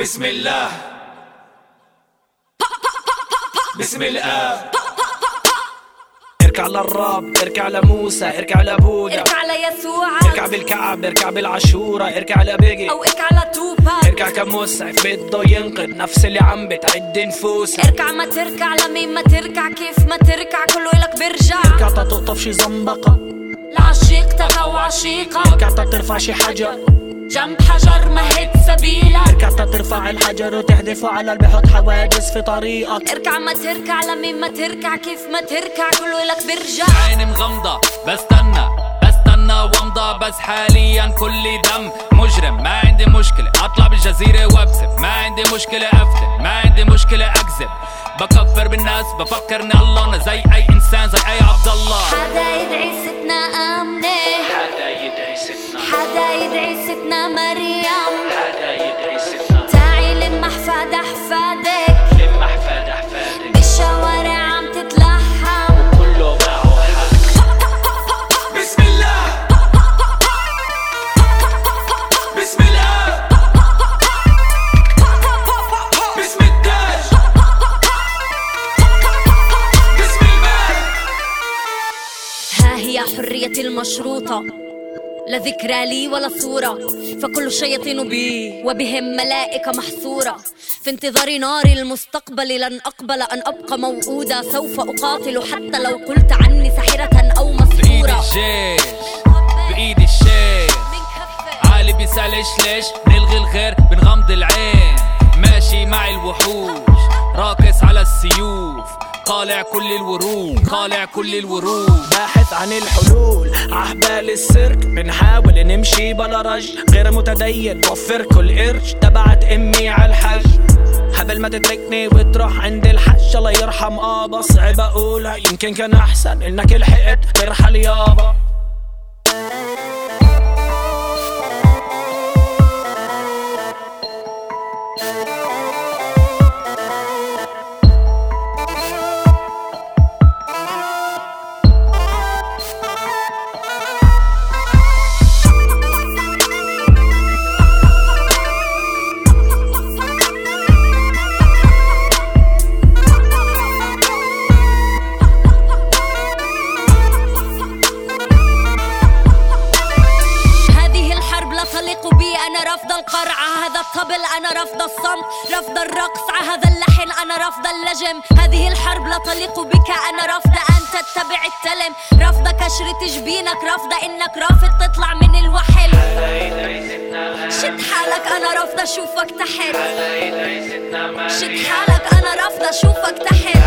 بسم الله. بسم الله اركع للرب اركع لموسى اركع لبودا اركع ليسوع اركع بالكعب اركع بالعشورة اركع لبيجي أو اركع لتوباك اركع كمسعف بده ينقذ نفس اللي عم بتعد نفوسها اركع ما تركع لمين ما تركع كيف ما تركع كله لك بيرجع. اركع تقطف شي زنبقة. لعشيقتك أو عشيقك. اركع ترفع شي حجر. جنب حجر مهد سبيلك. اركع ترفع الحجر وتحدفه على اللي بحط حواجز في طريقك. اركع ما تركع لمين ما تركع كيف ما تركع كله لك بيرجع عيني مغمضة بستنى بستنى وامضى. بس حاليا كل دم مجرم. ما عندي مشكلة أطلع بالجزيرة وابسم ما عندي مشكلة أفتن. ما عندي مشكلة أكذب. بكفر بالناس بفكرني الله أنا زي أي إنسان زي أي حريتي المشروطة. لا ذكرى لي ولا صورة فكل الشياطين بي وبهم ملائكة محصورة. في انتظار نار المستقبل لن أقبل أن أبقى موؤودة سوف أقاتل حتى لو قلت عني ساحرة أو مسحورة. الجيش بايدي الشيش عالي بيسألش ليش؟ قالع كل الورود قالع كل الورود. باحث عن الحلول عهبال السيرك بنحاول نمشي بلا رج غير متدين. وفر كل قرش تبعت أمي على الحج. قبل ما تتركني وتروح عند الحج. الله يرحم آبا صعب أقولها. يمكن كان أحسن إنك لحقت ترحل يابا. هذا الطبل أنا رافضة الصمت رافضة الرقص على هذا اللحن أنا رافضة اللجم. هذه الحرب لا تليق بك أنا رافضة أن تتبع التلم. رافضة كشرة جبينك رافضة إنك رافض تطلع من الوحل. شد حالك أنا رافضة أشوفك تحت. شد حالك أنا رافضة أشوفك تحت.